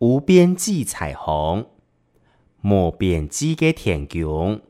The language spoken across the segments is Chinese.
无边际彩虹，无边际嘅天空。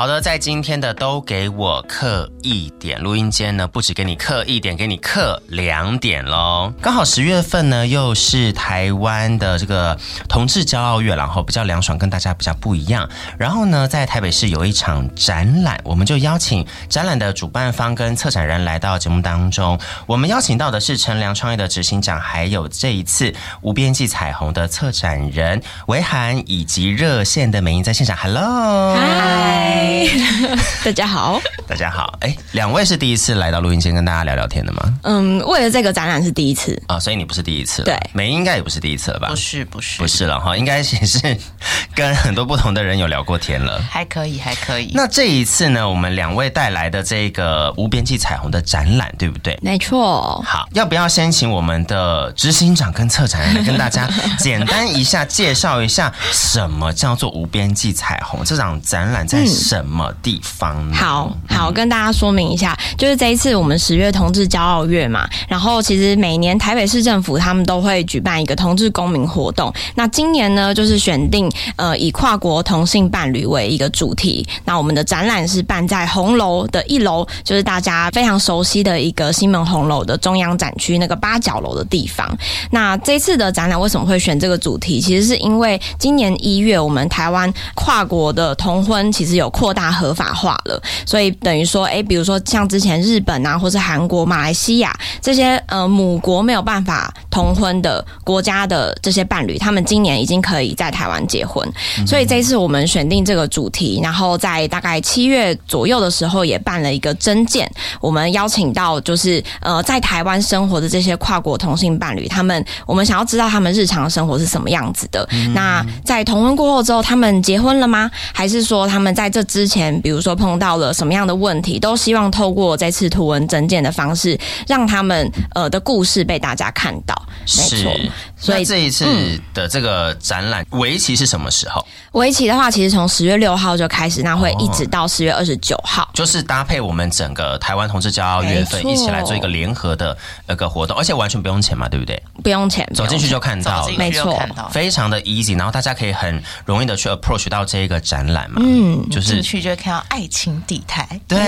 好的，在今天的都给我刻一点录音间呢，不止给你刻一点，给你刻两点喽。刚好十月份呢，又是台湾的这个同志骄傲月，然后比较凉爽，跟大家比较不一样。然后呢，在台北市有一场展览，我们就邀请展览的主办方跟策展人来到节目当中。我们邀请到的是乘凉创业的执行长，还有这一次无边际彩虹的策展人维涵，以及热线的美英在现场。Hello，嗨。大家好，大家好，哎，两位是第一次来到录音间跟大家聊聊天的吗？嗯，为了这个展览是第一次啊，所以你不是第一次了，对，美英应该也不是第一次了吧？不是，不是，不是了哈，应该也是跟很多不同的人有聊过天了，还可以，还可以。那这一次呢，我们两位带来的这个无边际彩虹的展览，对不对？没错。好，要不要先请我们的执行长跟策展人来跟大家简单一下介绍一下，什么叫做无边际彩虹？这场展览在什么？什么地方呢？好好跟大家说明一下，就是这一次我们十月同志骄傲月嘛，然后其实每年台北市政府他们都会举办一个同志公民活动。那今年呢，就是选定呃以跨国同性伴侣为一个主题。那我们的展览是办在红楼的一楼，就是大家非常熟悉的一个西门红楼的中央展区那个八角楼的地方。那这次的展览为什么会选这个主题？其实是因为今年一月我们台湾跨国的同婚其实有扩。大合法化了，所以等于说，哎，比如说像之前日本啊，或是韩国、马来西亚这些呃母国没有办法同婚的国家的这些伴侣，他们今年已经可以在台湾结婚。所以这一次我们选定这个主题，然后在大概七月左右的时候，也办了一个征件，我们邀请到就是呃在台湾生活的这些跨国同性伴侣，他们我们想要知道他们日常生活是什么样子的。那在同婚过后之后，他们结婚了吗？还是说他们在这之前，比如说碰到了什么样的问题，都希望透过这次图文整件的方式，让他们呃的故事被大家看到。没错，所以这一次的这个展览为期是什么时候？为期的话，其实从十月六号就开始，那会一直到十月二十九号，就是搭配我们整个台湾同志骄傲月份一起来做一个联合的那个活动，而且完全不用钱嘛，对不对？不用钱，走进去就看到，没错，非常的 easy，然后大家可以很容易的去 approach 到这一个展览嘛，嗯，就是进去就会看到爱情地台，对，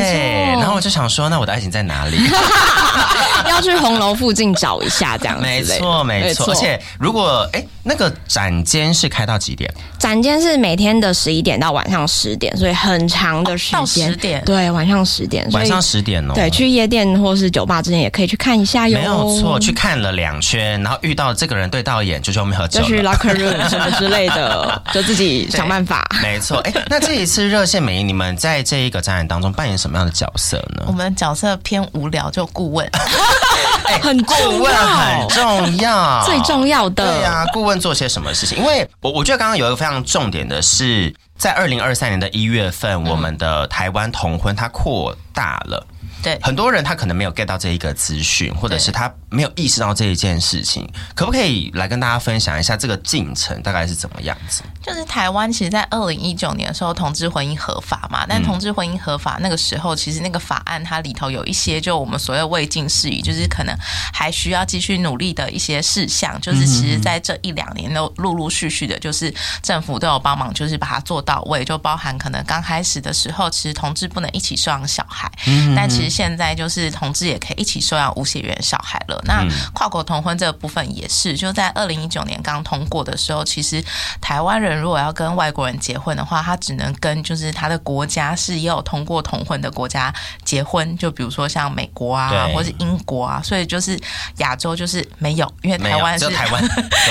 然后我就想说，那我的爱情在哪里？要去红楼附近找一下，这样子。没错，没错。而且如果哎，那个展间是开到几点？展间是每天的十一点到晚上十点，所以很长的时间。到十点，对，晚上十点。晚上十点哦。对，去夜店或是酒吧之前也可以去看一下哟。没有错，去看了两圈，然后遇到这个人对到眼，就说没有酒。就去 locker room 什么之类的，就自己想办法。没错，哎，那这一次热线美英，你们在这一个展览当中扮演什么样的角色呢？我们角色偏无聊，就顾问。哎，很顾问很重要，最重要的。对啊，顾问做些什么事情？因为我我觉得刚刚有一个非常。重点的是，在二零二三年的一月份，我们的台湾同婚它扩大了。对，很多人他可能没有 get 到这一个资讯，或者是他没有意识到这一件事情，可不可以来跟大家分享一下这个进程大概是怎么样子？就是台湾其实，在二零一九年的时候，同志婚姻合法嘛，但同志婚姻合法那个时候，其实那个法案它里头有一些，就我们所谓未尽事宜，就是可能还需要继续努力的一些事项，就是其实在这一两年都陆陆续续的，就是政府都有帮忙，就是把它做到位，就包含可能刚开始的时候，其实同志不能一起收养小孩，但其实。现在就是同志也可以一起收养无血缘小孩了。那跨国同婚这个部分也是，就在二零一九年刚通过的时候，其实台湾人如果要跟外国人结婚的话，他只能跟就是他的国家是也有通过同婚的国家结婚。就比如说像美国啊，或是英国啊，所以就是亚洲就是没有，因为台湾 是台湾，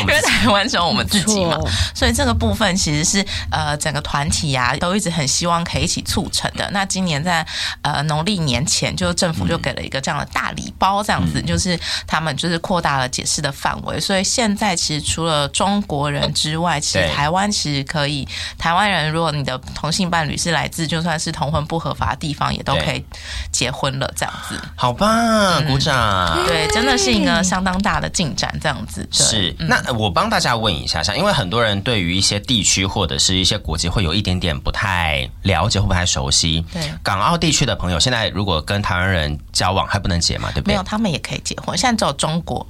因为台湾只有我们自己嘛，所以这个部分其实是呃整个团体啊都一直很希望可以一起促成的。那今年在呃农历年前。年，就政府就给了一个这样的大礼包，这样子、嗯、就是他们就是扩大了解释的范围。所以现在其实除了中国人之外，其实台湾其实可以，台湾人如果你的同性伴侣是来自就算是同婚不合法的地方，也都可以结婚了，这样子。好棒，鼓掌！嗯、对，真的是一个相当大的进展，这样子。是，那我帮大家问一下，像因为很多人对于一些地区或者是一些国籍会有一点点不太了解，或不太熟悉。对，港澳地区的朋友，现在如果跟台湾人交往，还不能结嘛？对不对？没有，他们也可以结婚。现在只有中国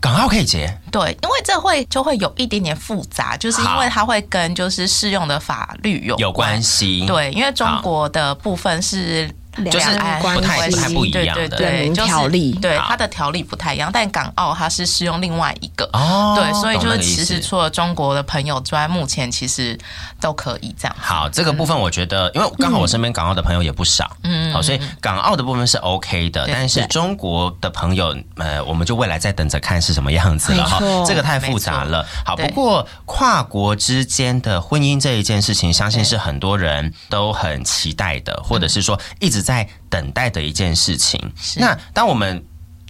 港澳可以结。对，因为这会就会有一点点复杂，就是因为它会跟就是适用的法律有有关系。对，因为中国的部分是。就是不太不太不一样的，对对对，条例，对它的条例不太一样，但港澳它是适用另外一个哦，对，所以就是其实除了中国的朋友之外，目前其实都可以这样。好，这个部分我觉得，因为刚好我身边港澳的朋友也不少，嗯，好，所以港澳的部分是 OK 的，但是中国的朋友，呃，我们就未来再等着看是什么样子了哈，这个太复杂了。好，不过跨国之间的婚姻这一件事情，相信是很多人都很期待的，或者是说一直。在等待的一件事情。那当我们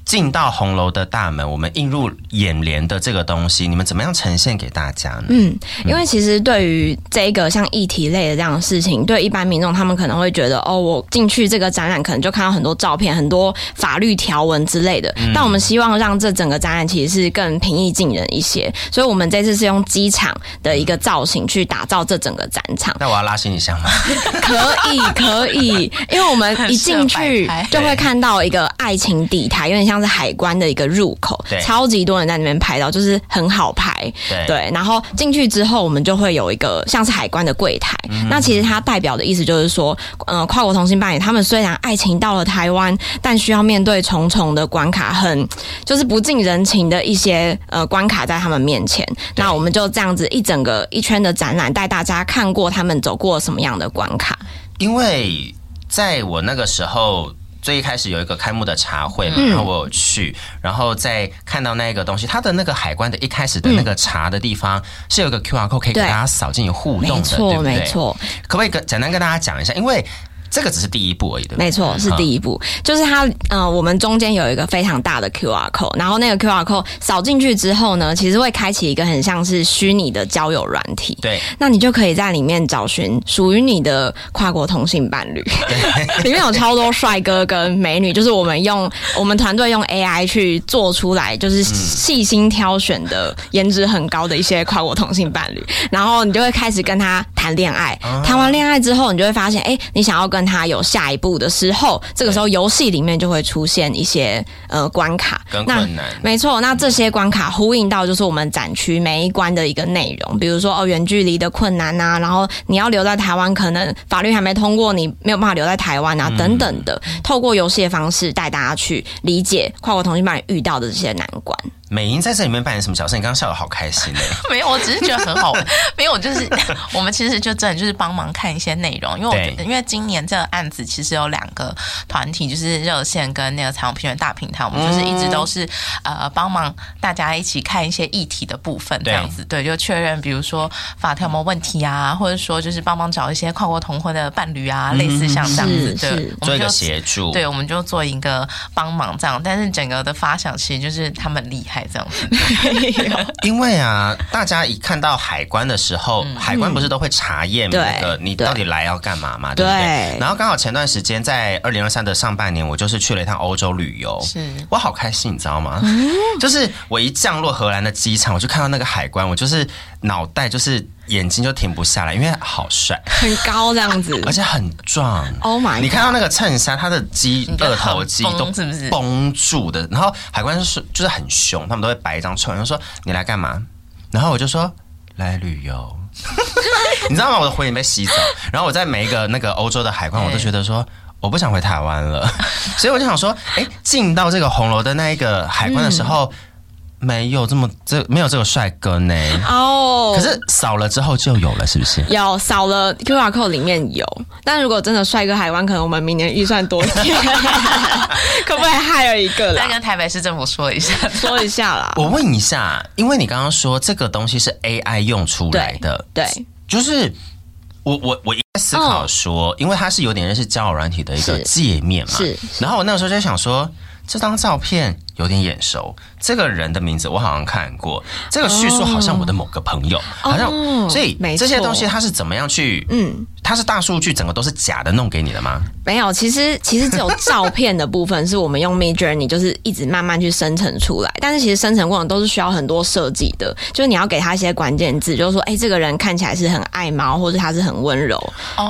进到红楼的大门，我们映入眼帘的这个东西，你们怎么样呈现给大家呢？嗯，因为其实对于这个像议题类的这样的事情，对一般民众他们可能会觉得，哦，我进去这个展览，可能就看到很多照片、很多法律条文之类的。嗯、但我们希望让这整个展览其实是更平易近人一些，所以我们这次是用机场的一个造型去打造这整个展场。那我要拉行李箱吗？可以，可以，因为我们一进去 就会看到一个爱情底台，有点像。是海关的一个入口，超级多人在那边拍照，就是很好拍。对，对，然后进去之后，我们就会有一个像是海关的柜台。嗯、那其实它代表的意思就是说，呃，跨国同性伴侣他们虽然爱情到了台湾，但需要面对重重的关卡，很就是不近人情的一些呃关卡在他们面前。那我们就这样子一整个一圈的展览，带大家看过他们走过什么样的关卡。因为在我那个时候。最一开始有一个开幕的茶会嘛，然后我有去，然后再看到那个东西，它的那个海关的一开始的那个茶的地方是有一个 QR code 可以给大家扫进行互动的，对不对？没错，可不可以跟简单跟大家讲一下？因为这个只是第一步而已，对，没错，是第一步。嗯、就是它，呃，我们中间有一个非常大的 QR code，然后那个 QR code 扫进去之后呢，其实会开启一个很像是虚拟的交友软体。对，那你就可以在里面找寻属于你的跨国同性伴侣。对，里面有超多帅哥跟美女，就是我们用我们团队用 AI 去做出来，就是细心挑选的颜值很高的一些跨国同性伴侣。然后你就会开始跟他谈恋爱，谈完恋爱之后，你就会发现，哎，你想要跟他有下一步的时候，这个时候游戏里面就会出现一些呃关卡，更困难。那没错，那这些关卡呼应到就是我们展区每一关的一个内容，比如说哦远距离的困难啊，然后你要留在台湾，可能法律还没通过，你没有办法留在台湾啊，等等的，透过游戏的方式带大家去理解跨国同性伴侣遇到的这些难关。美英在这里面扮演什么角色？你刚刚笑的好开心呢。没有，我只是觉得很好玩。没有，就是我们其实就真的就是帮忙看一些内容，因为我觉得，因为今年这个案子其实有两个团体，就是热线跟那个彩虹平原大平台，我们就是一直都是呃帮忙大家一起看一些议题的部分，这样子对，就确认比如说法条有没有问题啊，或者说就是帮忙找一些跨国同婚的伴侣啊，类似像这样子，对，做一个协助，对，我们就做一个帮忙这样，但是整个的发想其实就是他们厉害。这样子，因为啊，大家一看到海关的时候，嗯、海关不是都会查验那个你到底来要干嘛嘛，对，对？不对？然后刚好前段时间在二零二三的上半年，我就是去了一趟欧洲旅游，是。我好开心，你知道吗？嗯、就是我一降落荷兰的机场，我就看到那个海关，我就是脑袋就是眼睛就停不下来，因为好帅，很高这样子，而且很壮。Oh my！你看到那个衬衫，他的肌二头肌都是不是绷住的？然后海关是就是很凶，他们都会摆一张臭脸，说你来干嘛？然后我就说来旅游。你知道吗？我的回脸被吸走。然后我在每一个那个欧洲的海关，我都觉得说我不想回台湾了。所以我就想说，哎，进到这个红楼的那一个海关的时候。嗯没有这么这没有这个帅哥呢？哦，可是扫了之后就有了，是不是？有扫了 QR code 里面有，但如果真的帅哥海湾，可能我们明年预算多一点，可不可以还有一个？再跟台北市政府说一下，说一下啦。我问一下，因为你刚刚说这个东西是 AI 用出来的，对，对。就是我我我一直在思考说，哦、因为它是有点认识交友软体的一个界面嘛，是。是。然后我那个时候就想说，这张照片有点眼熟，这个人的名字我好像看过，这个叙述好像我的某个朋友，哦、好像，所以这些东西他是怎么样去嗯。它是大数据，整个都是假的，弄给你的吗？没有，其实其实只有照片的部分是我们用 Midjourney，就是一直慢慢去生成出来。但是其实生成过程都是需要很多设计的，就是你要给他一些关键字，就是说，哎、欸，这个人看起来是很爱猫，或者他是很温柔，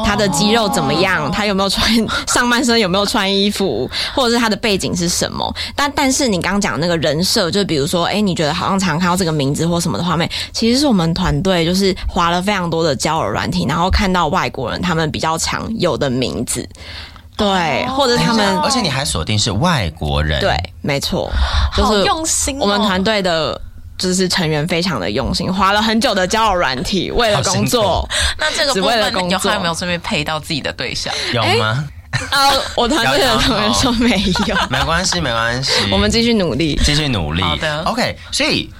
他的肌肉怎么样，他有没有穿上半身有没有穿衣服，或者是他的背景是什么？但但是你刚刚讲那个人设，就比如说，哎、欸，你觉得好像常看到这个名字或什么的画面，其实是我们团队就是花了非常多的交友软体，然后看到外国。他们比较常有的名字，对，或者他们，而且你还锁定是外国人，对，没错，就是用心。我们团队的就是成员非常的用心，花了很久的交友软体，为了工作。那这个部分有还有没有顺便配到自己的对象？有吗？啊，我团队的同学说没有，没关系，没关系，我们继续努力，继续努力。好的，OK，所以。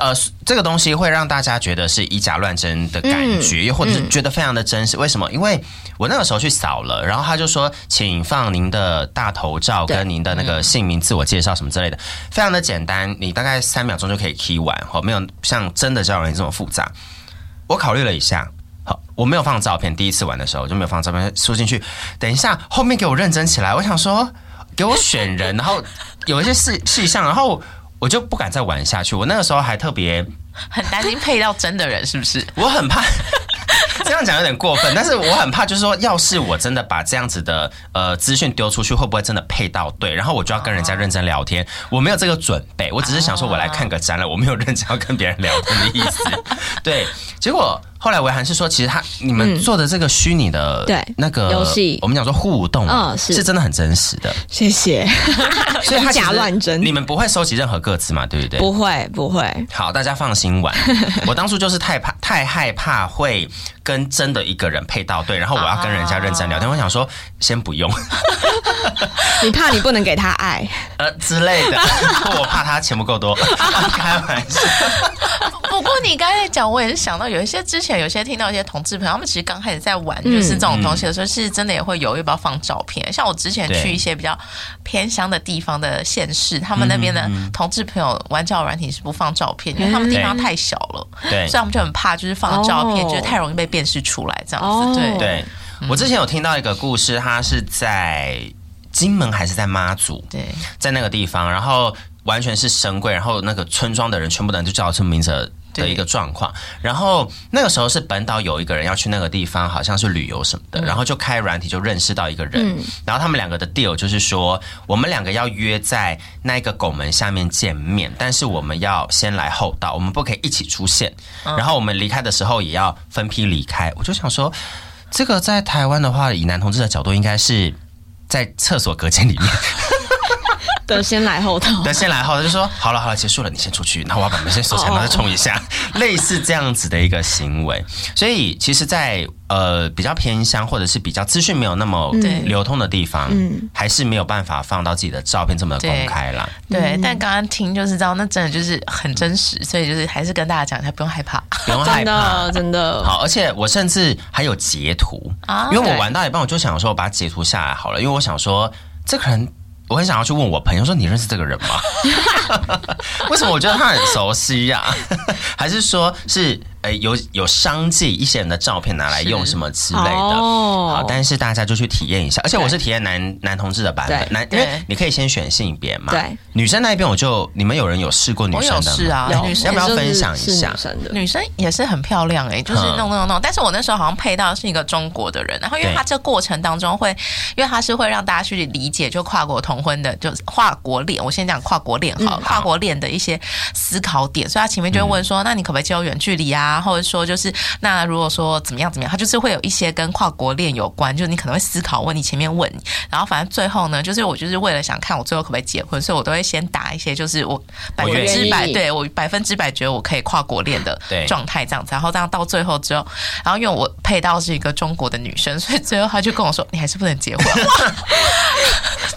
呃，这个东西会让大家觉得是以假乱真的感觉，又、嗯、或者是觉得非常的真实。嗯、为什么？因为我那个时候去扫了，然后他就说，请放您的大头照跟您的那个姓名、自我介绍什么之类的，非常的简单，你大概三秒钟就可以 key 完，好，没有像真的交友软件这么复杂。我考虑了一下，好，我没有放照片，第一次玩的时候就没有放照片输进去。等一下后面给我认真起来，我想说给我选人，然后有一些事事项，然后。我就不敢再玩下去。我那个时候还特别很担心配到真的人，是不是？我很怕这样讲有点过分，但是我很怕，就是说，要是我真的把这样子的呃资讯丢出去，会不会真的配到对？然后我就要跟人家认真聊天。我没有这个准备，我只是想说我来看个展览，我没有认真要跟别人聊天的意思。对，结果。后来维涵是说，其实他你们做的这个虚拟的对那个游戏，我们讲说互动，嗯，是真的很真实的。谢谢。所以他假乱真，你们不会收集任何个词嘛？对不对？不会，不会。好，大家放心玩。我当初就是太怕，太害怕会跟真的一个人配到对，然后我要跟人家认真聊天。我想说，先不用。你怕你不能给他爱呃之类的，我怕他钱不够多。开玩笑。不过你刚才讲，我也是想到有一些之前有些听到一些同志朋友，他们其实刚开始在玩就是这种东西的时候，其实真的也会犹豫要不要放照片。像我之前去一些比较偏乡的地方的县市，他们那边的同志朋友玩交友软体是不放照片，因为他们地方太小了，对，所以他们就很怕，就是放照片，就是太容易被辨识出来这样子。对，对我之前有听到一个故事，他是在金门还是在妈祖？对，在那个地方，然后完全是神柜，然后那个村庄的人全部的人就叫出名字。的一个状况，然后那个时候是本岛有一个人要去那个地方，好像是旅游什么的，然后就开软体就认识到一个人，然后他们两个的 deal 就是说，我们两个要约在那个拱门下面见面，但是我们要先来后到，我们不可以一起出现，然后我们离开的时候也要分批离开。我就想说，这个在台湾的话，以男同志的角度，应该是在厕所隔间里面。的先来后到，的先来后到，就说好了好了，结束了，你先出去，然后我要把门先锁起来，然后再冲一下，类似这样子的一个行为。所以其实，在呃比较偏乡或者是比较资讯没有那么流通的地方，嗯，还是没有办法放到自己的照片这么的公开啦。对，对，但刚刚听就是知道，那真的就是很真实，所以就是还是跟大家讲一下，不用害怕，不用害怕，真的，真的。好，而且我甚至还有截图啊，因为我玩到一半，我就想说，我把它截图下来好了，因为我想说这个人。我很想要去问我朋友说，你认识这个人吗？为什么我觉得他很熟悉呀、啊？还是说是？有有商记，一些人的照片拿来用什么之类的，哦。好，但是大家就去体验一下，而且我是体验男男同志的版本，男，因为你可以先选性别嘛，对，女生那一边我就你们有人有试过女生的吗？是啊，女生要不要分享一下？女生也是很漂亮哎，就是弄弄弄，但是我那时候好像配到是一个中国的人，然后因为他这过程当中会，因为他是会让大家去理解，就跨国同婚的，就跨国恋，我先讲跨国恋哈，跨国恋的一些思考点，所以他前面就会问说，那你可不可以交远距离啊？然后说就是，那如果说怎么样怎么样，他就是会有一些跟跨国恋有关，就是你可能会思考问你前面问你，然后反正最后呢，就是我就是为了想看我最后可不可以结婚，所以我都会先打一些，就是我百分之百对我百分之百觉得我可以跨国恋的状态这样子，然后这样到最后之后，然后因为我配到是一个中国的女生，所以最后他就跟我说，你还是不能结婚，哇，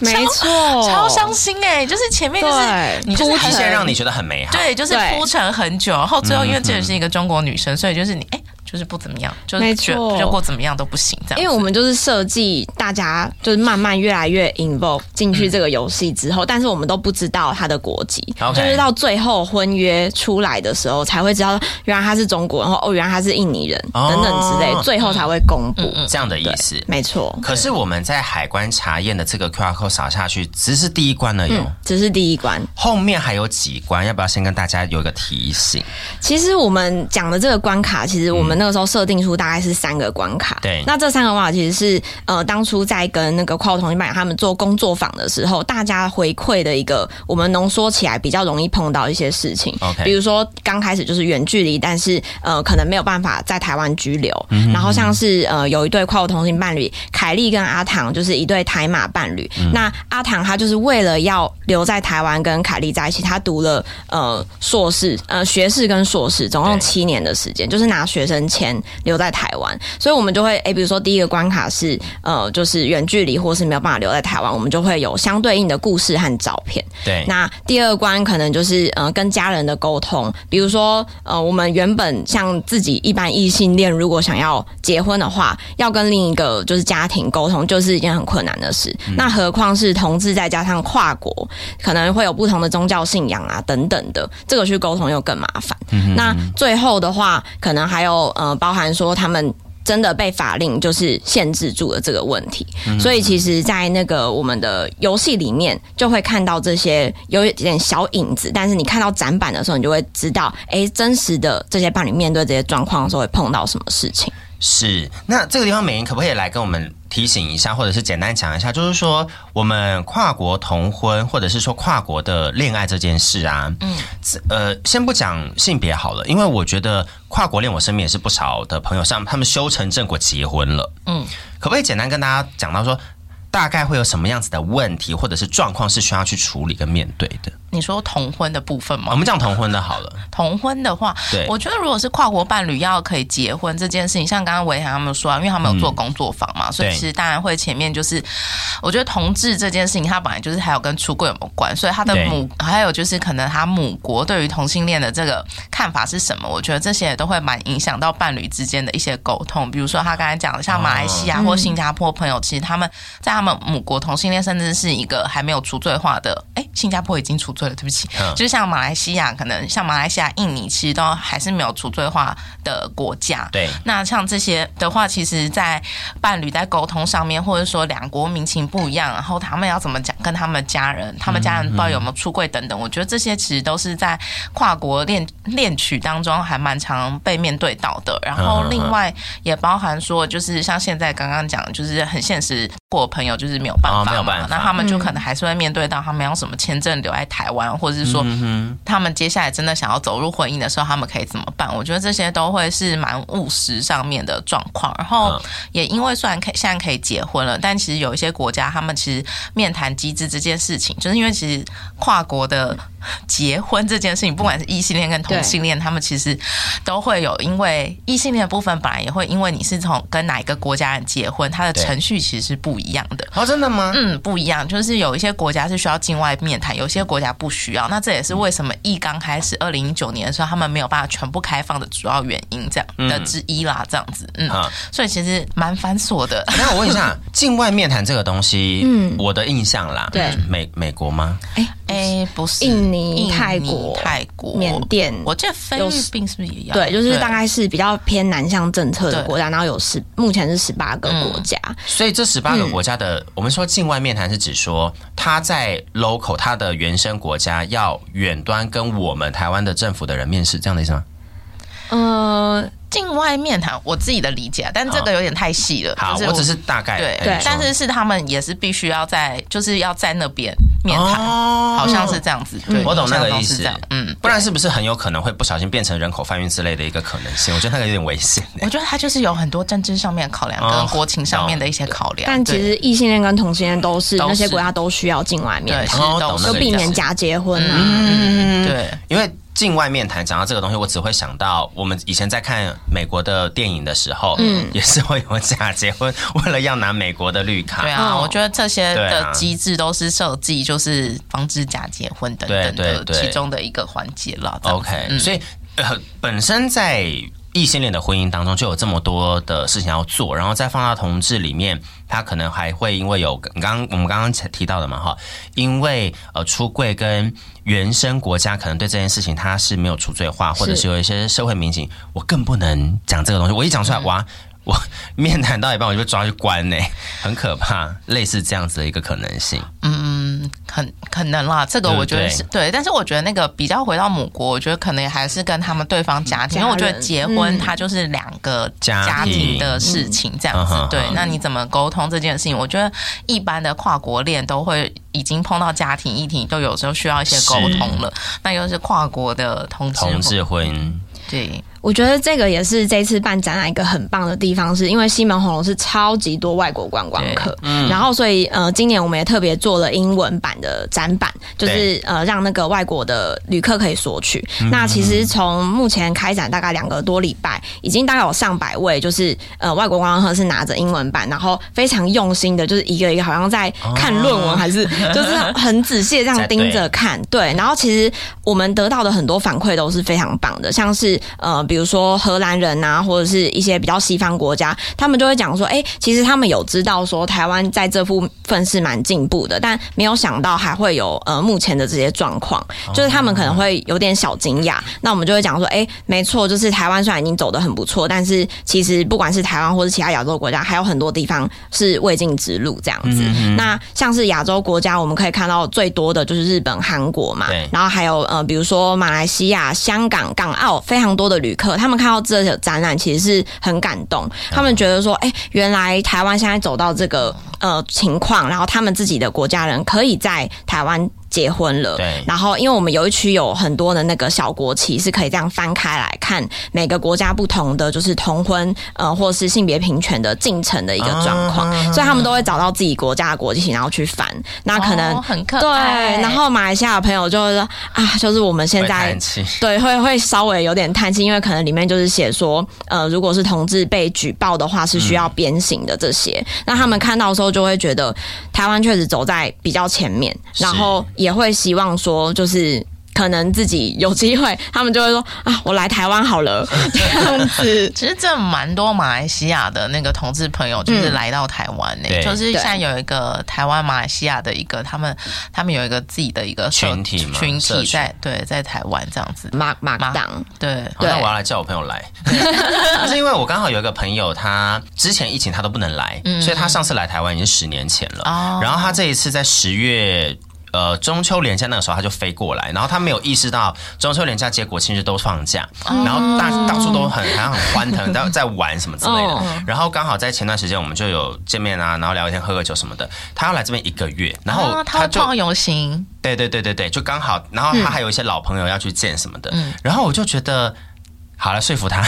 没错，超伤心哎，就是前面就是你就是先让你觉得很美好，对，就是铺陈很久，然后最后因为这也是一个中国女。女生，所以就是你，哎、就是不怎么样，就没觉错得过怎么样都不行这样。因为我们就是设计大家就是慢慢越来越 involve 进去这个游戏之后，嗯、但是我们都不知道他的国籍.就是到最后婚约出来的时候才会知道，原来他是中国人，然后哦，原来他是印尼人、哦、等等之类，最后才会公布、嗯、这样的意思。没错。可是我们在海关查验的这个 QR code 扫下去，只是第一关而已、嗯，只是第一关，后面还有几关，要不要先跟大家有一个提醒？其实我们讲的这个关卡，其实我们那个时候设定出大概是三个关卡。对，那这三个关卡其实是呃，当初在跟那个跨国同心办他们做工作坊的时候，大家回馈的一个我们浓缩起来比较容易碰到一些事情。OK，比如说刚开始就是远距离，但是呃，可能没有办法在台湾居留。然后像是呃，有一对跨国同性伴侣，凯莉跟阿唐就是一对台马伴侣。嗯、那阿唐他就是为了要留在台湾跟凯莉在一起，他读了呃硕士呃学士跟硕士，总共七年的时间，就是拿学生签留在台湾。所以我们就会诶、欸，比如说第一个关卡是呃，就是远距离或是没有办法留在台湾，我们就会有相对应的故事和照片。对，那第二关可能就是呃，跟家人的沟通，比如说呃，我们原本像自己一般异性恋，如果想要结婚的话，要跟另一个就是家庭沟通，就是一件很困难的事。嗯、那何况是同志再加上跨国，可能会有不同的宗教信仰啊等等的，这个去沟通又更麻烦。嗯、那最后的话，可能还有呃，包含说他们。真的被法令就是限制住了这个问题，嗯、所以其实，在那个我们的游戏里面，就会看到这些有一点小影子。但是你看到展板的时候，你就会知道，哎，真实的这些伴侣面对这些状况的时候，会碰到什么事情。是，那这个地方美云可不可以来跟我们提醒一下，或者是简单讲一下，就是说我们跨国同婚，或者是说跨国的恋爱这件事啊，嗯，呃，先不讲性别好了，因为我觉得跨国恋，我身边也是不少的朋友，像他们修成正果结婚了，嗯，可不可以简单跟大家讲到说，大概会有什么样子的问题，或者是状况是需要去处理跟面对的？你说同婚的部分吗？我们讲同婚的好了。同婚的话，对，我觉得如果是跨国伴侣要可以结婚这件事情，像刚刚维涵他们说啊，因为他们有做工作坊嘛，嗯、所以其实当然会前面就是，我觉得同志这件事情，它本来就是还有跟出柜有没有关，所以他的母还有就是可能他母国对于同性恋的这个看法是什么？我觉得这些也都会蛮影响到伴侣之间的一些沟通。比如说他刚才讲的，像马来西亚或新加坡朋友，哦、其实他们在他们母国同性恋甚至是一个还没有除罪化的，哎，新加坡已经除罪了，对不起。嗯就像马来西亚，可能像马来西亚、印尼，其实都还是没有除罪化的国家。对，那像这些的话，其实，在伴侣在沟通上面，或者说两国民情不一样，然后他们要怎么讲，跟他们家人，他们家人不知道有没有出柜等等，嗯嗯，我觉得这些其实都是在跨国恋 恋曲当中还蛮常被面对到的。然后另外也包含说，就是像现在刚刚讲，就是很现实，过朋友就是没有办法，哦，没有办法，那他们就可能还是会面对到他们要什么签证留在台湾，或者是说。他们接下来真的想要走入婚姻的时候，他们可以怎么办？我觉得这些都会是蛮务实上面的状况。然后也因为虽然可以现在可以结婚了，但其实有一些国家，他们其实面谈机制这件事情，就是因为其实跨国的。结婚这件事情，不管是异性恋跟同性恋，他们其实都会有，因为异性恋的部分本来也会，因为你是从跟哪一个国家人结婚，它的程序其实是不一样的。哦，真的吗？嗯，不一样，就是有一些国家是需要境外面谈，有些国家不需要。那这也是为什么一刚开始二零一九年的时候，他们没有办法全部开放的主要原因，这样的之一啦，这样子。嗯，嗯，所以其实蛮繁琐的。那我问一下，境外面谈这个东西，嗯，我的印象啦，对，美美国吗？哎。哎，不是，印尼、泰国、泰国、缅甸，我记得菲律宾是不是也要？对，就是大概是比较偏南向政策的国家，然后有十，目前是十八个国家。所以这十八个国家的，我们说境外面谈是指说他在 local 他的原生国家要远端跟我们台湾的政府的人面试，这样的意思吗？呃。境外面谈，我自己的理解，但这个有点太细了。好，我只是大概对对，但是是他们也是必须要在，就是要在那边面谈，好像是这样子。对，我懂那个意思。嗯，不然是不是很有可能会不小心变成人口贩运之类的一个可能性？我觉得那个有点危险。我觉得他就是有很多政治上面的考量跟国情上面的一些考量。但其实异性恋跟同性恋都是那些国家都需要境外面谈，都避免假结婚啊。嗯，对，因为。境外面谈讲到这个东西，我只会想到我们以前在看美国的电影的时候，嗯，也是会有假结婚，为了要拿美国的绿卡。对啊，我觉得这些的机制都是设计，就是防止假结婚等等的其中的一个环节了。OK，所以呃，本身在异性恋的婚姻当中就有这么多的事情要做，然后再放到同志里面，他可能还会因为有刚刚我们刚刚提到的嘛哈，因为呃出柜跟原生国家可能对这件事情他是没有除罪化，或者是有一些社会民警，我更不能讲这个东西，我一讲出来哇。我 面谈到一半，我就被抓去关呢，很可怕。类似这样子的一个可能性，嗯，很可能啦。这个我觉得是对，对，但是我觉得那个比较回到母国，我觉得可能还是跟他们对方家庭，因为我觉得结婚它就是两个家庭的事情，这样子。嗯、对，那你怎么沟通这件事情？我觉得一般的跨国恋都会已经碰到家庭议题，都有时候需要一些沟通了。那又是跨国的同志同志婚，对。我觉得这个也是这次办展览一个很棒的地方，是因为西门红楼是超级多外国观光客，嗯，然后所以呃，今年我们也特别做了英文版的展板，就是呃，让那个外国的旅客可以索取。那其实从目前开展大概两个多礼拜，已经大概有上百位，就是呃，外国观光客是拿着英文版，然后非常用心的，就是一个一个好像在看论文，还是 就是很仔细的这样盯着看，对。然后其实我们得到的很多反馈都是非常棒的，像是呃。比如说荷兰人啊，或者是一些比较西方国家，他们就会讲说，哎、欸，其实他们有知道说台湾在这部分是蛮进步的，但没有想到还会有呃目前的这些状况，就是他们可能会有点小惊讶。那我们就会讲说，哎、欸，没错，就是台湾虽然已经走得很不错，但是其实不管是台湾或是其他亚洲国家，还有很多地方是未尽之路这样子。嗯嗯，那像是亚洲国家，我们可以看到最多的就是日本、韩国嘛，对，然后还有呃，比如说马来西亚、香港、港澳，非常多的旅。他们看到这个展览，其实是很感动。他们觉得说，哎，原来台湾现在走到这个呃情况，然后他们自己的国家人可以在台湾。结婚了，对。然后，因为我们有一区有很多的那个小国旗，是可以这样翻开来看每个国家不同的就是同婚呃，或是性别平权的进程的一个状况，啊，所以他们都会找到自己国家的国旗，然后去翻。那可能，哦，很可对。然后马来西亚的朋友就会说啊，就是我们现在对会会稍微有点叹气，因为可能里面就是写说呃，如果是同志被举报的话，是需要鞭刑的这些，嗯。那他们看到的时候就会觉得台湾确实走在比较前面，然后。也会希望说，就是可能自己有机会，他们就会说啊，我来台湾好了这样子。其实这蛮多马来西亚的那个同志朋友，就是来到台湾呢、欸嗯，就是现在有一个台湾马来西亚的一个，他们他们有一个自己的一个群体嘛，群体在对在台湾这样子。马马党对，对，那我要来叫我朋友来，是因为我刚好有一个朋友，他之前疫情他都不能来，嗯、所以他上次来台湾已经十年前了、哦，然后他这一次在十月。呃，中秋连假那个时候他就飞过来，然后他没有意识到中秋连假结果其实都放假，然后大到处都很好像很欢腾，在在玩什么之类的。然后刚好在前段时间我们就有见面啊，然后聊天喝个酒什么的。他要来这边一个月，然后他就行，对对对对对，就刚好，然后他还有一些老朋友要去见什么的，然后我就觉得。好了，说服他，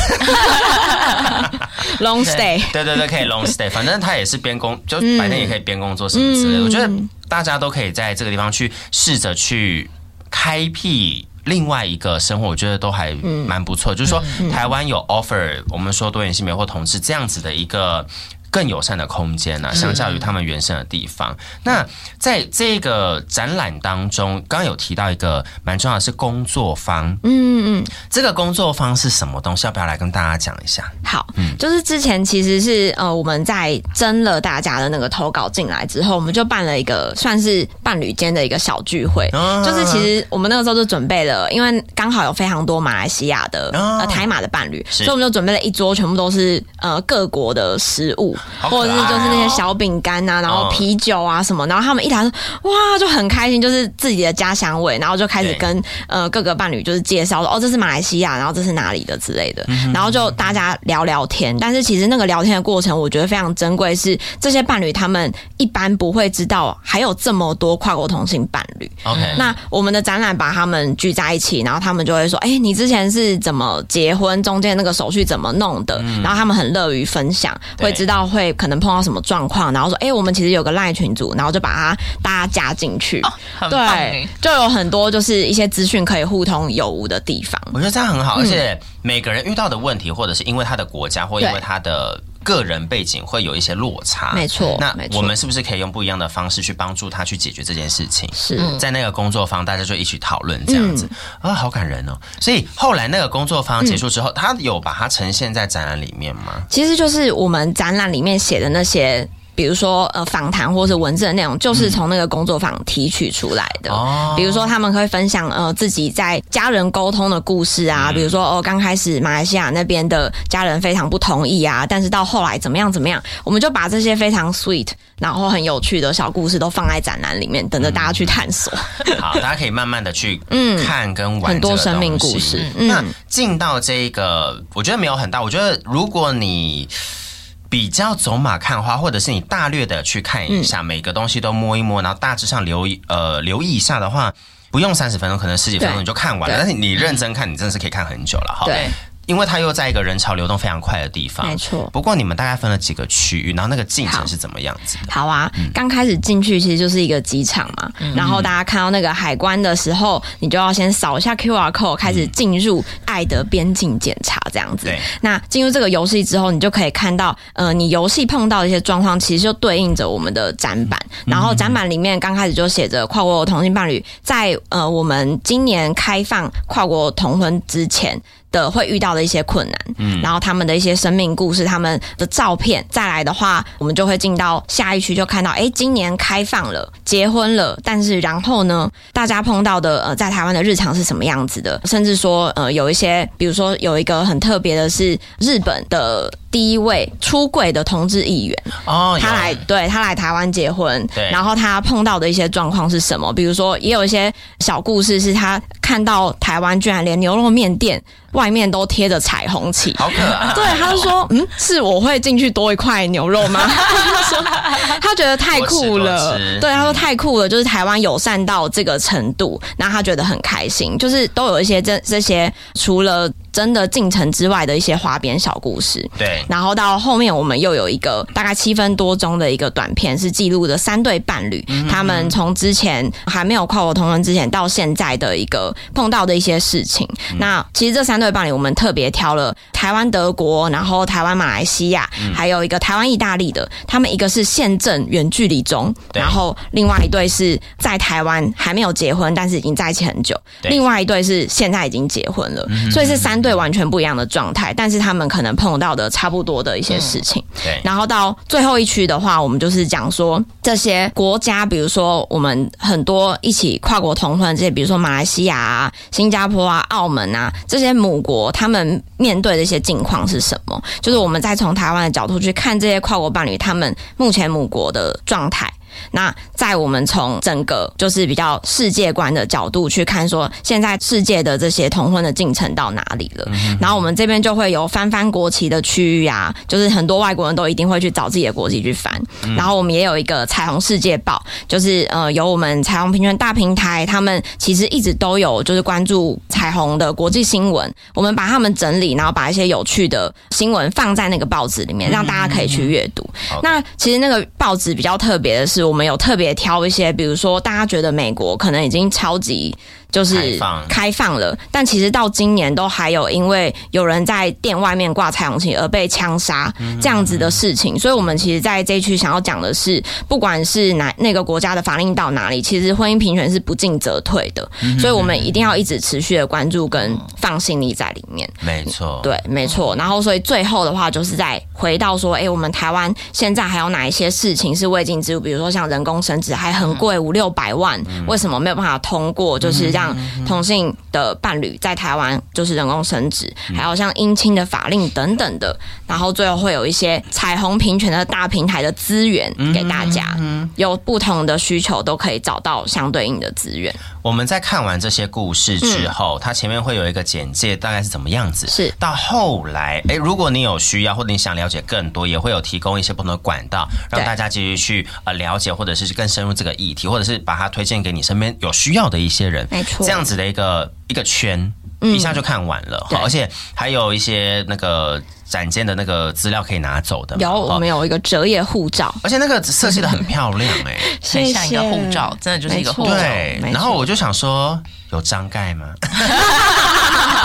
long stay，对对对，可以 long stay，反正他也是边工，就白天也可以边工作什么之类的。我觉得大家都可以在这个地方去试着去开辟另外一个生活，我觉得都还蛮不错。就是说，台湾有 offer，我们说多元性别或同志这样子的一个。更友善的空间呢、啊，相较于他们原生的地方。嗯、那在这个展览当中，刚刚有提到一个蛮重要的是工作坊。嗯嗯，这个工作坊是什么东西？要不要来跟大家讲一下？好，嗯，就是之前其实是呃我们在征了大家的那个投稿进来之后，我们就办了一个算是伴侣间的一个小聚会。哦、就是其实我们那个时候就准备了，因为刚好有非常多马来西亚的、哦、呃台马的伴侣，所以我们就准备了一桌，全部都是呃各国的食物。或者是就是那些小饼干啊，然后啤酒啊什么，然后他们一来说哇就很开心，就是自己的家乡味，然后就开始跟呃各个伴侣就是介绍说哦这是马来西亚，然后这是哪里的之类的，然后就大家聊聊天。但是其实那个聊天的过程，我觉得非常珍贵，是这些伴侣他们一般不会知道还有这么多跨国同性伴侣。OK，那我们的展览把他们聚在一起，然后他们就会说，哎，你之前是怎么结婚，中间那个手续怎么弄的？然后他们很乐于分享，会知道会可能碰到什么状况，然后说，哎、欸，我们其实有个赖群组，然后就把他大家加进去，哦，对，就有很多就是一些资讯可以互通有无的地方。我觉得这样很好，而且每个人遇到的问题，或者是因为他的国家，或因为他的个人背景会有一些落差。没错，那我们是不是可以用不一样的方式去帮助他去解决这件事情？是在那个工作坊，大家就一起讨论这样子、嗯、啊，好感人哦。所以后来那个工作坊结束之后，他有把它呈现在展览里面吗？其实就是我们展览里面写的那些。比如说，呃，访谈或是文字的内容，就是从那个工作坊提取出来的。哦、嗯，比如说他们会分享呃自己在家人沟通的故事啊，嗯、比如说哦，刚开始马来西亚那边的家人非常不同意啊，但是到后来怎么样怎么样，我们就把这些非常 sweet 然后很有趣的小故事都放在展览里面，等着大家去探索。嗯、好，大家可以慢慢的去嗯看跟玩、嗯、很多生命故事。嗯、那进到这个，我觉得没有很大。我觉得如果你。比较走马看花，或者是你大略的去看一下，每个东西都摸一摸，然后大致上留意呃留意一下的话，不用三十分钟，可能十几分钟你就看完了。但是你认真看，你真的是可以看很久了哈。对。因为它又在一个人潮流动非常快的地方，没错。不过你们大概分了几个区域，然后那个进程是怎么样子的？好，好啊，嗯、刚开始进去其实就是一个机场嘛，嗯、然后大家看到那个海关的时候，你就要先扫一下 QR code，开始进入爱的边境检查这样子。那进入这个游戏之后，你就可以看到，呃，你游戏碰到的一些状况，其实就对应着我们的展板。然后展板里面刚开始就写着跨国同性伴侣在呃我们今年开放跨国同婚之前。的会遇到的一些困难，嗯，然后他们的一些生命故事，他们的照片，再来的话，我们就会进到下一区，就看到，哎，今年开放了，结婚了，但是然后呢，大家碰到的呃，在台湾的日常是什么样子的？甚至说，呃，有一些，比如说有一个很特别的是日本的。第一位出柜的同志议员哦，他来对他来台湾结婚，对，然后他碰到的一些状况是什么？比如说，也有一些小故事，是他看到台湾居然连牛肉面店外面都贴着彩虹旗，好可爱。对，他就说：“嗯，是我会进去多一块牛肉吗？”他说：“他觉得太酷了。”对，他说太酷了，就是台湾友善到这个程度，那他觉得很开心。就是都有一些这这些除了。真的进程之外的一些花边小故事，对。然后到后面，我们又有一个大概七分多钟的一个短片，是记录的三对伴侣，他们从之前还没有跨国同婚之前到现在的一个碰到的一些事情。嗯、那其实这三对伴侣，我们特别挑了台湾、德国，然后台湾、马来西亚，嗯、还有一个台湾、意大利的。他们一个是现正远距离中，然后另外一对是在台湾还没有结婚，但是已经在一起很久。另外一对是现在已经结婚了，所以是三。对，完全不一样的状态，但是他们可能碰到的差不多的一些事情。嗯、对，然后到最后一区的话，我们就是讲说这些国家，比如说我们很多一起跨国同婚这些，比如说马来西亚啊、新加坡啊、澳门啊这些母国，他们面对的一些境况是什么？就是我们再从台湾的角度去看这些跨国伴侣，他们目前母国的状态。那在我们从整个就是比较世界观的角度去看，说现在世界的这些同婚的进程到哪里了？嗯、然后我们这边就会有翻翻国旗的区域啊，就是很多外国人都一定会去找自己的国旗去翻。嗯、然后我们也有一个彩虹世界报，就是呃有我们彩虹平权大平台，他们其实一直都有就是关注彩虹的国际新闻，我们把他们整理，然后把一些有趣的新闻放在那个报纸里面，让大家可以去阅读。嗯、那其实那个报纸比较特别的是。我们有特别挑一些，比如说大家觉得美国可能已经超级。就是开放了，但其实到今年都还有因为有人在店外面挂彩虹旗而被枪杀这样子的事情，所以我们其实在这一区想要讲的是，不管是哪那个国家的法令到哪里，其实婚姻平权是不进则退的，所以我们一定要一直持续的关注跟放心力在里面。没错，对，没错。然后所以最后的话，就是再回到说，哎，我们台湾现在还有哪一些事情是未尽之物？比如说像人工生殖还很贵，五六百万，为什么没有办法通过？就是这同性的伴侣在台湾就是人工生殖，还有像姻亲的法令等等的，然后最后会有一些彩虹平权的大平台的资源给大家，有不同的需求都可以找到相对应的资源。我们在看完这些故事之后，它前面会有一个简介，大概是怎么样子？是到后来，诶，如果你有需要或者你想了解更多，也会有提供一些不同的管道，让大家继续去呃了解，或者是更深入这个议题，或者是把它推荐给你身边有需要的一些人。没错，这样子。的一个一个圈，一下就看完了，嗯、而且还有一些那个展间的那个资料可以拿走的。有，我们有一个折页护照，而且那个设计的很漂亮，哎，很像一个护照，真的就是一个护照。对，然后我就想说，有章盖吗？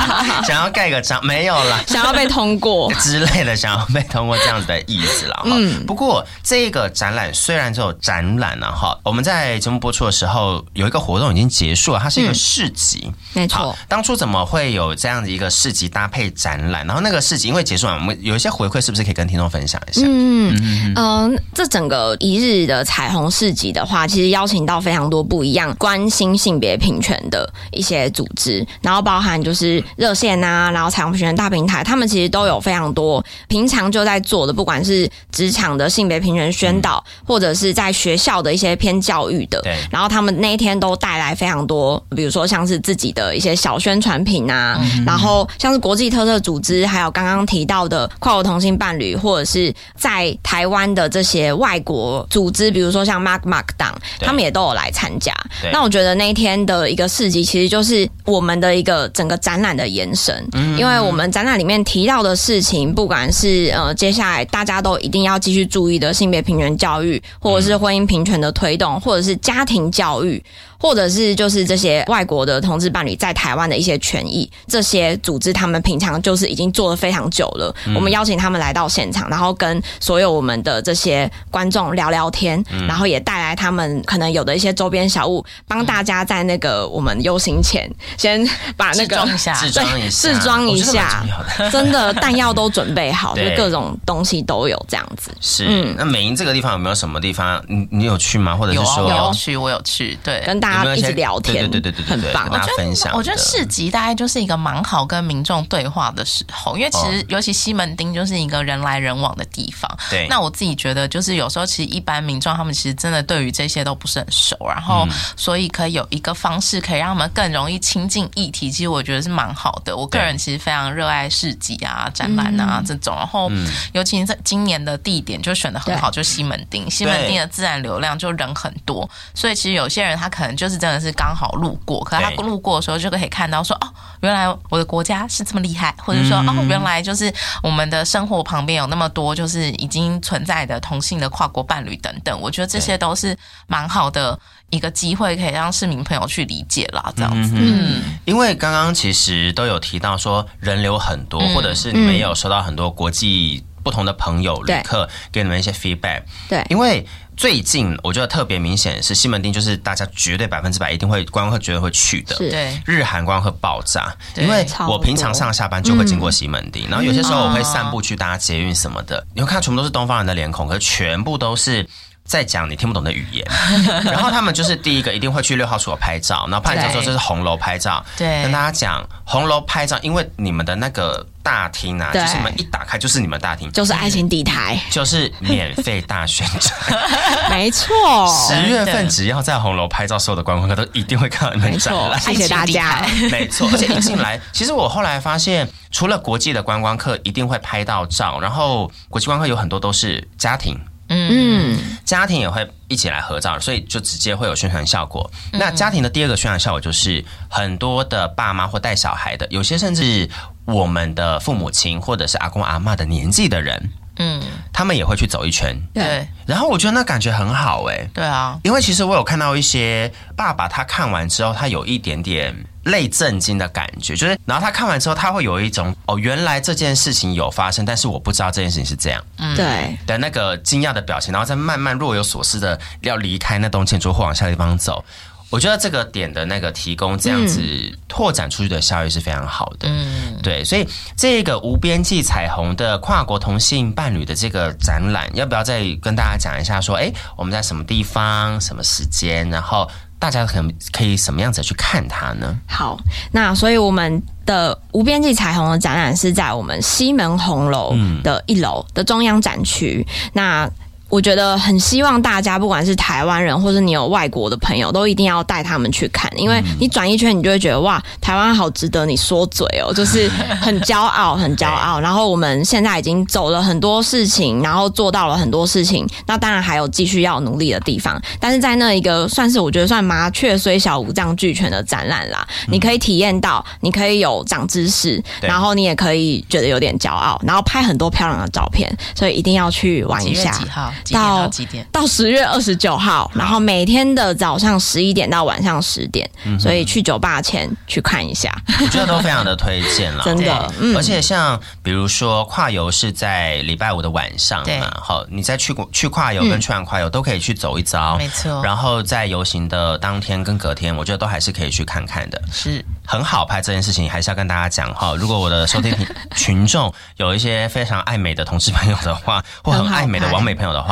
想要盖个章没有啦，想要被通过 之类的，想要被通过这样子的意思了。嗯，不过这个展览虽然只有展览了哈，我们在节目播出的时候有一个活动已经结束了，它是一个市集，嗯、没错。当初怎么会有这样的一个市集搭配展览？然后那个市集因为结束了，我们有一些回馈，是不是可以跟听众分享一下？嗯嗯嗯，这整个一日的彩虹市集的话，其实邀请到非常多不一样关心性别平权的一些组织，然后包含就是热线啊，然后彩虹平权大平台，他们其实都有非常多平常就在做的，不管是职场的性别平权宣导，嗯、或者是在学校的一些偏教育的，对。然后他们那一天都带来非常多，比如说像是自己的一些小宣传品啊，嗯、然后像是国际特色组织，还有刚刚提到的跨国同性伴侣，或者是在台湾的这些外国组织，比如说像 Mark Mark 党，他们也都有来参加。那我觉得那一天的一个市集，其实就是我们的一个整个展览的延伸，嗯、因为我们展览里面提到的事情，不管是呃接下来大家都一定要继续注意的性别平权教育，或者是婚姻平权的推动，或者是家庭教育。或者是就是这些外国的同志伴侣在台湾的一些权益，这些组织他们平常就是已经做了非常久了。嗯、我们邀请他们来到现场，然后跟所有我们的这些观众聊聊天，嗯、然后也带来他们可能有的一些周边小物，帮大家在那个我们游行前先把那个试装一下，试装一下，试装一下，真的弹药都准备好，就各种东西都有这样子。是，嗯、那美英这个地方有没有什么地方？你你有去吗？或者是说有，有去，我有去，对，跟大。大家一直聊天，对对对对，很棒。我觉得，我觉得市集大概就是一个蛮好跟民众对话的时候，因为其实尤其西门町就是一个人来人往的地方。对，那我自己觉得，就是有时候其实一般民众他们其实真的对于这些都不是很熟，然后所以可以有一个方式可以让他们更容易亲近议题，其实我觉得是蛮好的。我个人其实非常热爱市集啊、展览啊这种，然后尤其在今年的地点就选的很好，就西门町。西门町的自然流量就人很多，所以其实有些人他可能。就是真的是刚好路过，可是他路过的时候就可以看到说哦，原来我的国家是这么厉害，或者说哦，原来就是我们的生活旁边有那么多就是已经存在的同性的跨国伴侣等等，我觉得这些都是蛮好的一个机会，可以让市民朋友去理解啦，这样子。嗯，因为刚刚其实都有提到说人流很多，或者是你们有收到很多国际不同的朋友旅客给你们一些 feedback，对，因为。最近我觉得特别明显是西门町，就是大家绝对百分之百一定会观光客绝对会去的，对，日韩观光客爆炸。因为我平常上下班就会经过西门町，然后有些时候我会散步去搭捷运什么的，你会看全部都是东方人的脸孔，可是全部都是。在讲你听不懂的语言，然后他们就是第一个一定会去六号出口拍照，然后拍照之后就是红楼拍照。对，跟大家讲红楼拍照，因为你们的那个大厅啊，就是门一打开就是你们大厅，就是爱情地台，就是免费大宣传。没错，十月份只要在红楼拍照，所有的观光客都一定会看到你们展览。谢谢大家。没错，而且一进来，其实我后来发现，除了国际的观光客一定会拍到照，然后国际观光客有很多都是家庭。嗯，家庭也会一起来合照，所以就直接会有宣传效果。嗯、那家庭的第二个宣传效果就是很多的爸妈或带小孩的，有些甚至我们的父母亲或者是阿公阿嬷的年纪的人，嗯，他们也会去走一圈。对，然后我觉得那感觉很好哎、欸。对啊，因为其实我有看到一些爸爸，他看完之后，他有一点点。类震惊的感觉，就是，然后他看完之后，他会有一种哦，原来这件事情有发生，但是我不知道这件事情是这样，嗯，对的那个惊讶的表情，然后再慢慢若有所思的要离开那栋建筑或往下地方走。我觉得这个点的那个提供这样子拓展出去的效益是非常好的，嗯，对，所以这个无边际彩虹的跨国同性伴侣的这个展览，要不要再跟大家讲一下？说，哎，我们在什么地方、什么时间，然后。大家可能可以什么样子去看它呢？好，那所以我们的无边际彩虹的展览是在我们西门红楼的一楼的中央展区。嗯、那我觉得很希望大家，不管是台湾人或是你有外国的朋友，都一定要带他们去看，因为你转一圈，你就会觉得哇，台湾好值得你说嘴哦，就是很骄傲，很骄傲。然后我们现在已经走了很多事情，然后做到了很多事情，那当然还有继续要努力的地方。但是在那一个算是我觉得算麻雀虽小五脏俱全的展览啦，你可以体验到，你可以有长知识，然后你也可以觉得有点骄傲，然后拍很多漂亮的照片，所以一定要去玩一下。几点到几点？到十月二十九号，然后每天的早上十一点到晚上十点，嗯、所以去酒吧前去看一下，我觉得都非常的推荐了，真的。嗯、而且像比如说跨游是在礼拜五的晚上嘛，好，你再去去跨游跟去完跨游都可以去走一遭，没错。然后在游行的当天跟隔天，我觉得都还是可以去看看的，是很好拍这件事情，还是要跟大家讲哈。如果我的收听 群众有一些非常爱美的同事朋友的话，或很爱美的网美朋友的话。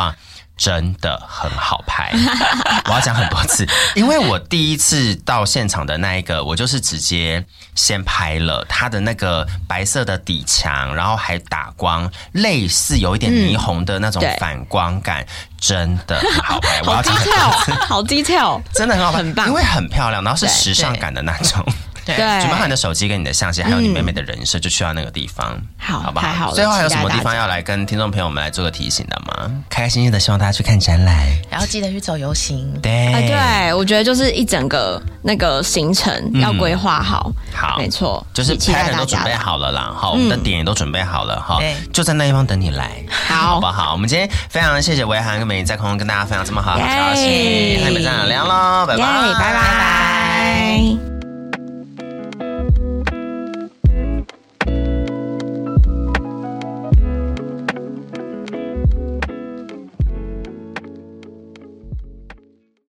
真的很好拍，我要讲很多次，因为我第一次到现场的那一个，我就是直接先拍了它的那个白色的底墙，然后还打光，类似有一点霓虹的那种反光感，嗯、真的很好拍。我要讲很多次，好 detail，真的很好拍，很棒，因为很漂亮，然后是时尚感的那种。对，准备好你的手机跟你的相机，还有你妹妹的人设，就去到那个地方，好，好不好？最后还有什么地方要来跟听众朋友们来做个提醒的吗？开开心心的，希望大家去看展览，然后记得去走游行。对，对，我觉得就是一整个那个行程要规划好，好，没错，就是拍的都准备好了啦，好，我们的点也都准备好了，哈，就在那地方等你来，好，好不好？我们今天非常谢谢维涵跟美伶在空中跟大家分享这么好的消息，那你们再聊喽，拜拜，拜拜拜。